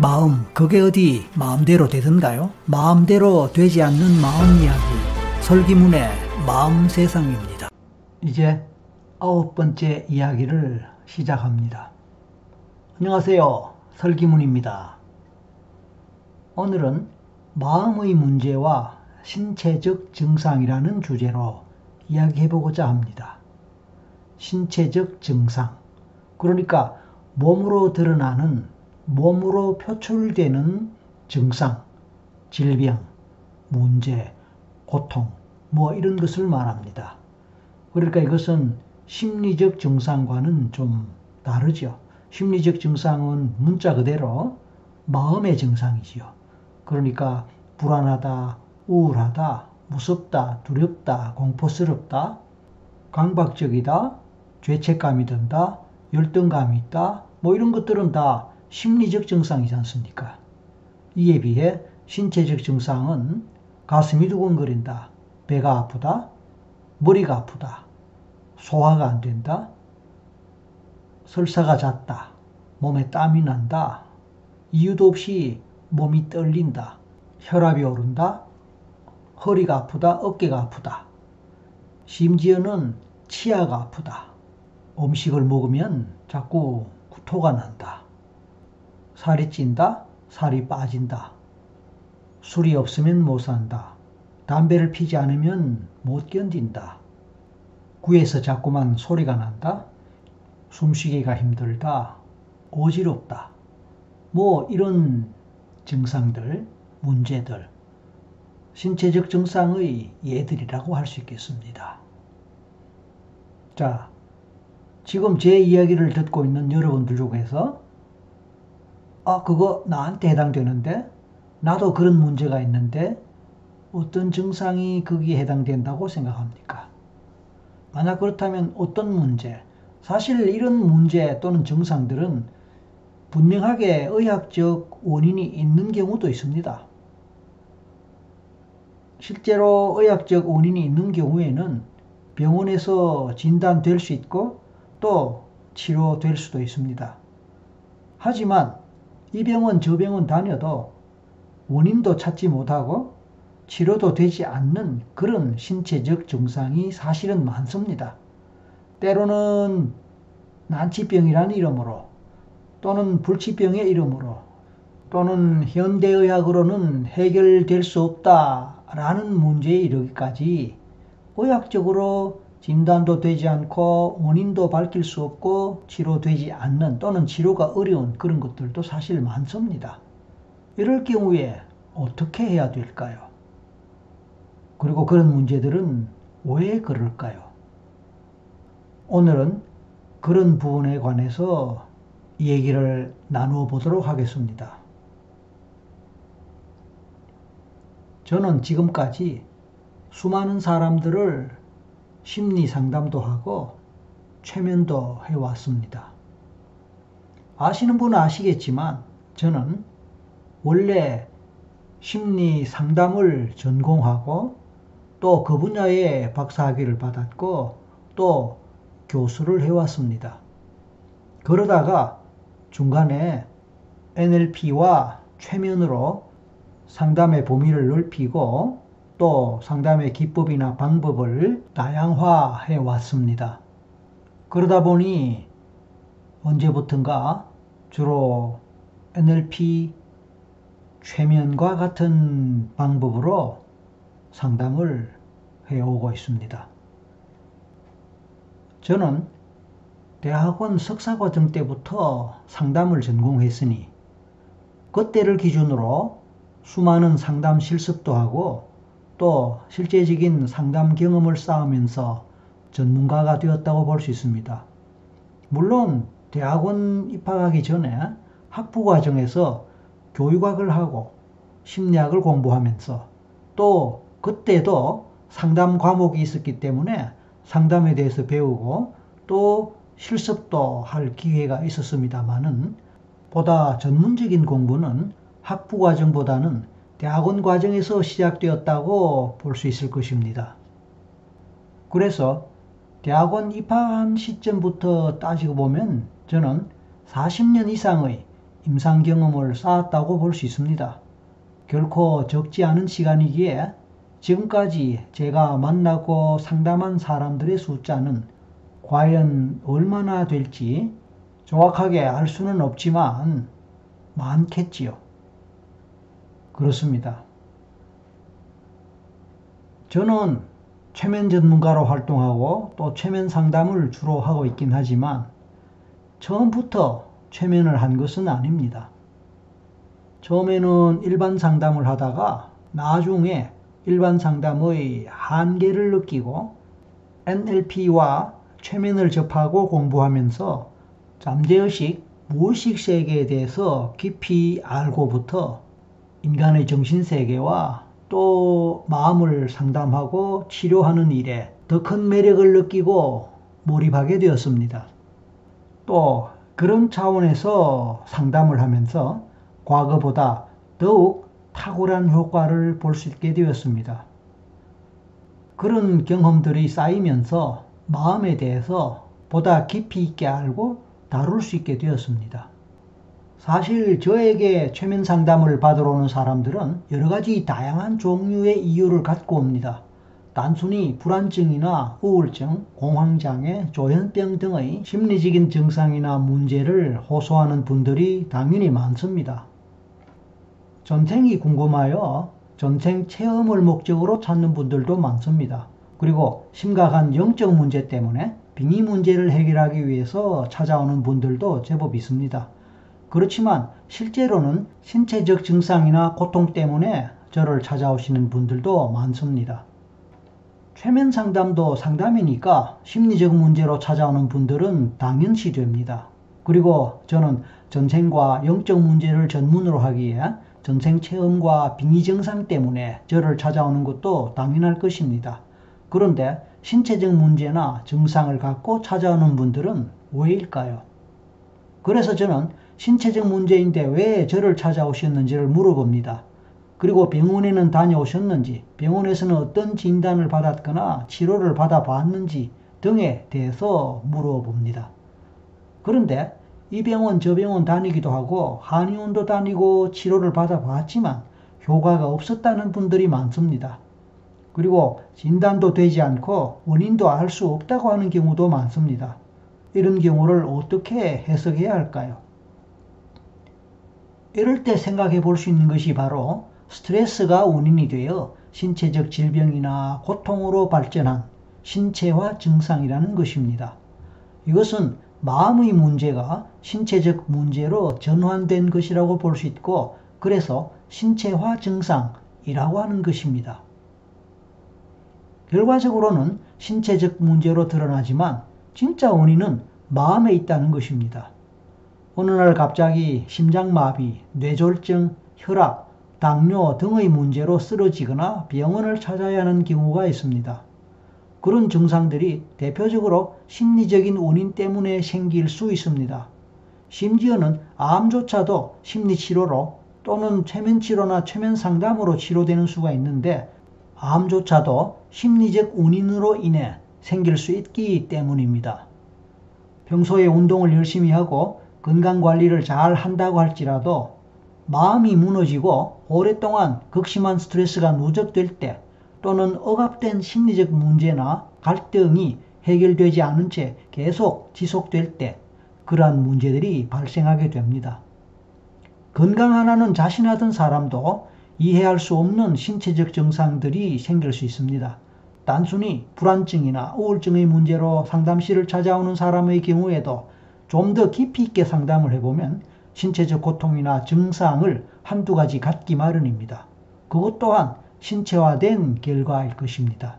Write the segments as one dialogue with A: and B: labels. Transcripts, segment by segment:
A: 마음, 그게 어디 마음대로 되던가요? 마음대로 되지 않는 마음 이야기, 설기문의 마음 세상입니다. 이제 아홉 번째 이야기를 시작합니다. 안녕하세요. 설기문입니다. 오늘은 마음의 문제와 신체적 증상이라는 주제로 이야기해보고자 합니다. 신체적 증상. 그러니까 몸으로 드러나는, 몸으로 표출되는 증상, 질병, 문제, 고통, 뭐 이런 것을 말합니다. 그러니까 이것은 심리적 증상과는 좀 다르죠. 심리적 증상은 문자 그대로 마음의 증상이지요. 그러니까 불안하다, 우울하다, 무섭다, 두렵다, 공포스럽다, 강박적이다, 죄책감이 든다, 열등감이 있다, 뭐 이런 것들은 다 심리적 증상이지 않습니까? 이에 비해 신체적 증상은 가슴이 두근거린다, 배가 아프다, 머리가 아프다, 소화가 안 된다, 설사가 잦다, 몸에 땀이 난다, 이유도 없이 몸이 떨린다, 혈압이 오른다, 허리가 아프다, 어깨가 아프다, 심지어는 치아가 아프다, 음식을 먹으면 자꾸 구토가 난다, 살이 찐다, 살이 빠진다, 술이 없으면 못 산다, 담배를 피지 않으면 못 견딘다, 구에서 자꾸만 소리가 난다, 숨쉬기가 힘들다, 어지럽다, 뭐 이런 증상들, 문제들, 신체적 증상의 예들이라고 할 수 있겠습니다. 자, 지금 제 이야기를 듣고 있는 여러분들 중에서 아, 그거 나한테 해당되는데? 나도 그런 문제가 있는데 어떤 증상이 거기에 해당된다고 생각합니까? 만약 그렇다면 어떤 문제? 사실 이런 문제 또는 증상들은 분명하게 의학적 원인이 있는 경우도 있습니다. 실제로 의학적 원인이 있는 경우에는 병원에서 진단될 수 있고 또 치료될 수도 있습니다. 하지만 이 병원 저 병원 다녀도 원인도 찾지 못하고 치료도 되지 않는 그런 신체적 증상이 사실은 많습니다. 때로는 난치병이라는 이름으로 또는 불치병의 이름으로 또는 현대의학으로는 해결될 수 없다라는 문제에 이르기까지 의학적으로 진단도 되지 않고 원인도 밝힐 수 없고 치료되지 않는 또는 치료가 어려운 그런 것들도 사실 많습니다. 이럴 경우에 어떻게 해야 될까요? 그리고 그런 문제들은 왜 그럴까요? 오늘은 그런 부분에 관해서 얘기를 나누어 보도록 하겠습니다. 저는 지금까지 수많은 사람들을 심리 상담도 하고 최면도 해왔습니다. 아시는 분은 아시겠지만 저는 원래 심리 상담을 전공하고 또 그 분야에 박사학위를 받았고 또 교수를 해왔습니다. 그러다가 중간에 NLP와 최면으로 상담의 범위를 넓히고 또 상담의 기법이나 방법을 다양화해 왔습니다. 그러다 보니 언제부턴가 주로 NLP 최면과 같은 방법으로 상담을 해오고 있습니다. 저는 대학원 석사과정 때부터 상담을 전공했으니 그때를 기준으로 수많은 상담 실습도 하고 또 실제적인 상담 경험을 쌓으면서 전문가가 되었다고 볼 수 있습니다. 물론 대학원 입학하기 전에 학부 과정에서 교육학을 하고 심리학을 공부하면서 또 그때도 상담 과목이 있었기 때문에 상담에 대해서 배우고 또 실습도 할 기회가 있었습니다만은 보다 전문적인 공부는 학부 과정보다는 대학원 과정에서 시작되었다고 볼 수 있을 것입니다. 그래서 대학원 입학한 시점부터 따지고 보면 저는 40년 이상의 임상 경험을 쌓았다고 볼 수 있습니다. 결코 적지 않은 시간이기에 지금까지 제가 만나고 상담한 사람들의 숫자는 과연 얼마나 될지 정확하게 알 수는 없지만 많겠지요. 그렇습니다. 저는 최면 전문가로 활동하고 또 최면 상담을 주로 하고 있긴 하지만 처음부터 최면을 한 것은 아닙니다. 처음에는 일반 상담을 하다가 나중에 일반 상담의 한계를 느끼고 NLP와 최면을 접하고 공부하면서 잠재의식, 무의식 세계에 대해서 깊이 알고부터 인간의 정신세계와 또 마음을 상담하고 치료하는 일에 더 큰 매력을 느끼고 몰입하게 되었습니다. 또 그런 차원에서 상담을 하면서 과거보다 더욱 탁월한 효과를 볼 수 있게 되었습니다. 그런 경험들이 쌓이면서 마음에 대해서 보다 깊이 있게 알고 다룰 수 있게 되었습니다. 사실 저에게 최면 상담을 받으러 오는 사람들은 여러 가지 다양한 종류의 이유를 갖고 옵니다. 단순히 불안증이나 우울증, 공황장애, 조현병 등의 심리적인 증상이나 문제를 호소하는 분들이 당연히 많습니다. 전생이 궁금하여 전생 체험을 목적으로 찾는 분들도 많습니다. 그리고 심각한 영적 문제 때문에 빙의 문제를 해결하기 위해서 찾아오는 분들도 제법 있습니다. 그렇지만 실제로는 신체적 증상이나 고통 때문에 저를 찾아오시는 분들도 많습니다. 최면 상담도 상담이니까 심리적 문제로 찾아오는 분들은 당연시 됩니다. 그리고 저는 전생과 영적 문제를 전문으로 하기에 전생 체험과 빙의 증상 때문에 저를 찾아오는 것도 당연할 것입니다. 그런데 신체적 문제나 증상을 갖고 찾아오는 분들은 왜일까요? 그래서 저는 신체적 문제인데 왜 저를 찾아오셨는지를 물어봅니다. 그리고 병원에는 다녀오셨는지, 병원에서는 어떤 진단을 받았거나 치료를 받아봤는지 등에 대해서 물어봅니다. 그런데 이 병원 저 병원 다니기도 하고 한의원도 다니고 치료를 받아봤지만 효과가 없었다는 분들이 많습니다. 그리고 진단도 되지 않고 원인도 알 수 없다고 하는 경우도 많습니다. 이런 경우를 어떻게 해석해야 할까요? 이럴 때 생각해 볼 수 있는 것이 바로 스트레스가 원인이 되어 신체적 질병이나 고통으로 발전한 신체화 증상이라는 것입니다. 이것은 마음의 문제가 신체적 문제로 전환된 것이라고 볼 수 있고 그래서 신체화 증상이라고 하는 것입니다. 결과적으로는 신체적 문제로 드러나지만 진짜 원인은 마음에 있다는 것입니다. 어느 날 갑자기 심장마비, 뇌졸중, 혈압, 당뇨 등의 문제로 쓰러지거나 병원을 찾아야 하는 경우가 있습니다. 그런 증상들이 대표적으로 심리적인 원인 때문에 생길 수 있습니다. 심지어는 암조차도 심리치료로 또는 최면치료나 최면상담으로 치료되는 수가 있는데 암조차도 심리적 원인으로 인해 생길 수 있기 때문입니다. 평소에 운동을 열심히 하고 건강관리를 잘 한다고 할지라도 마음이 무너지고 오랫동안 극심한 스트레스가 누적될 때 또는 억압된 심리적 문제나 갈등이 해결되지 않은 채 계속 지속될 때 그러한 문제들이 발생하게 됩니다. 건강 하나는 자신하던 사람도 이해할 수 없는 신체적 증상들이 생길 수 있습니다. 단순히 불안증이나 우울증의 문제로 상담실을 찾아오는 사람의 경우에도 좀 더 깊이 있게 상담을 해보면 신체적 고통이나 증상을 한두 가지 갖기 마련입니다. 그것 또한 신체화된 결과일 것입니다.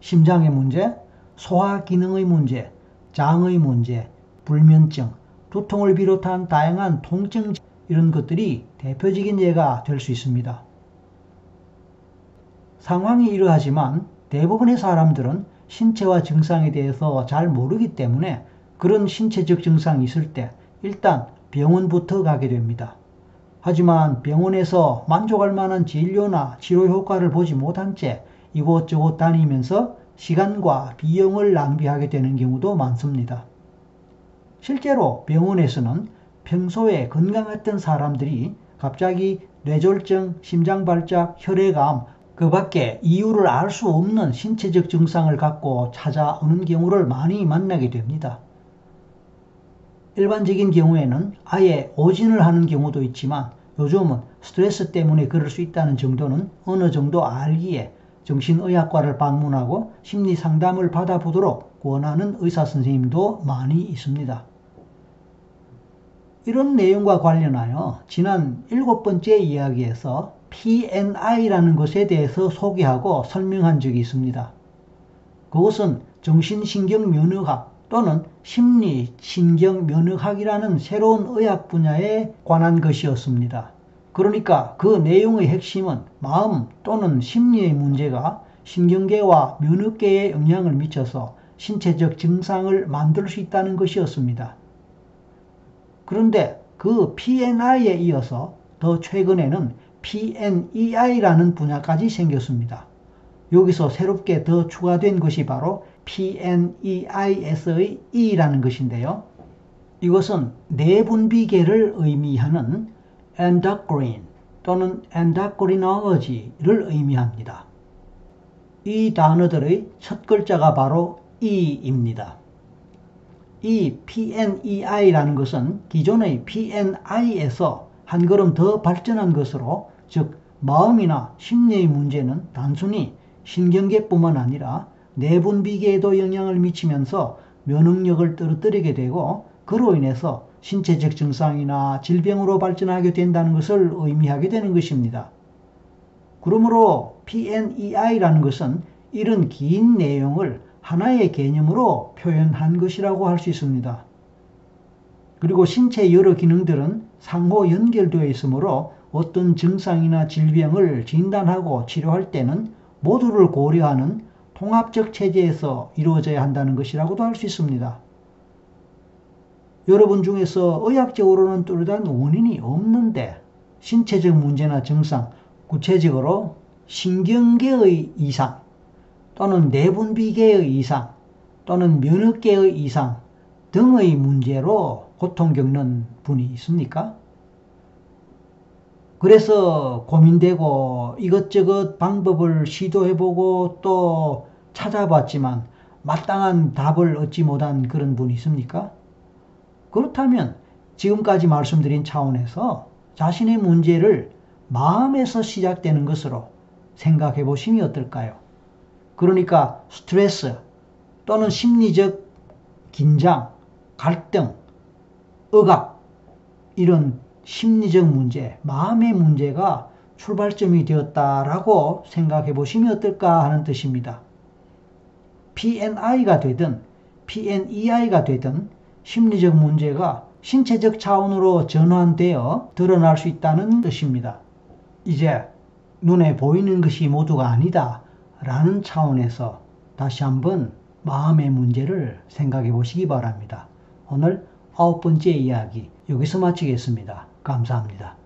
A: 심장의 문제, 소화 기능의 문제, 장의 문제, 불면증, 두통을 비롯한 다양한 통증 이런 것들이 대표적인 예가 될 수 있습니다. 상황이 이러하지만 대부분의 사람들은 신체와 증상에 대해서 잘 모르기 때문에 그런 신체적 증상이 있을 때 일단 병원부터 가게 됩니다. 하지만 병원에서 만족할 만한 진료나 치료 효과를 보지 못한 채 이곳저곳 다니면서 시간과 비용을 낭비하게 되는 경우도 많습니다. 실제로 병원에서는 평소에 건강했던 사람들이 갑자기 뇌졸중, 심장발작, 혈액암, 그 밖에 이유를 알 수 없는 신체적 증상을 갖고 찾아오는 경우를 많이 만나게 됩니다. 일반적인 경우에는 아예 오진을 하는 경우도 있지만 요즘은 스트레스 때문에 그럴 수 있다는 정도는 어느 정도 알기에 정신의학과를 방문하고 심리 상담을 받아보도록 권하는 의사 선생님도 많이 있습니다. 이런 내용과 관련하여 지난 일곱 번째 이야기에서 PNI라는 것에 대해서 소개하고 설명한 적이 있습니다. 그것은 정신신경면역학 또는 심리 신경 면역학이라는 새로운 의학 분야에 관한 것이었습니다. 그러니까 그 내용의 핵심은 마음 또는 심리의 문제가 신경계와 면역계에 영향을 미쳐서 신체적 증상을 만들 수 있다는 것이었습니다. 그런데 그 PNI에 이어서 더 최근에는 PNEI라는 분야까지 생겼습니다. 여기서 새롭게 더 추가된 것이 바로 PNEIS의 E라는 것인데요. 이것은 내분비계를 의미하는 endocrine 또는 endocrinology를 의미합니다. 이 단어들의 첫 글자가 바로 E입니다. 이 PNEI라는 것은 기존의 PNI에서 한 걸음 더 발전한 것으로 즉 마음이나 심리의 문제는 단순히 신경계뿐만 아니라 내분 비계에도 영향을 미치면서 면역력을 떨어뜨리게 되고 그로 인해서 신체적 증상이나 질병으로 발전하게 된다는 것을 의미하게 되는 것입니다. 그러므로 PNEI라는 것은 이런 긴 내용을 하나의 개념으로 표현한 것이라고 할 수 있습니다. 그리고 신체 여러 기능들은 상호 연결되어 있으므로 어떤 증상이나 질병을 진단하고 치료할 때는 모두를 고려하는 통합적 체제에서 이루어져야 한다는 것이라고도 할 수 있습니다. 여러분 중에서 의학적으로는 뚜렷한 원인이 없는데 신체적 문제나 증상, 구체적으로 신경계의 이상, 또는 내분비계의 이상 또는 면역계의 이상 등의 문제로 고통 겪는 분이 있습니까? 그래서 고민되고 이것저것 방법을 시도해보고 또 찾아봤지만 마땅한 답을 얻지 못한 그런 분이 있습니까? 그렇다면 지금까지 말씀드린 차원에서 자신의 문제를 마음에서 시작되는 것으로 생각해 보심이 어떨까요? 그러니까 스트레스 또는 심리적 긴장, 갈등, 억압, 이런 심리적 문제, 마음의 문제가 출발점이 되었다라고 생각해 보시면 어떨까 하는 뜻입니다. PNI가 되든 PNEI가 되든 심리적 문제가 신체적 차원으로 전환되어 드러날 수 있다는 뜻입니다. 이제 눈에 보이는 것이 모두가 아니다. 라는 차원에서 다시 한번 마음의 문제를 생각해 보시기 바랍니다. 오늘 아홉 번째 이야기 여기서 마치겠습니다. 감사합니다.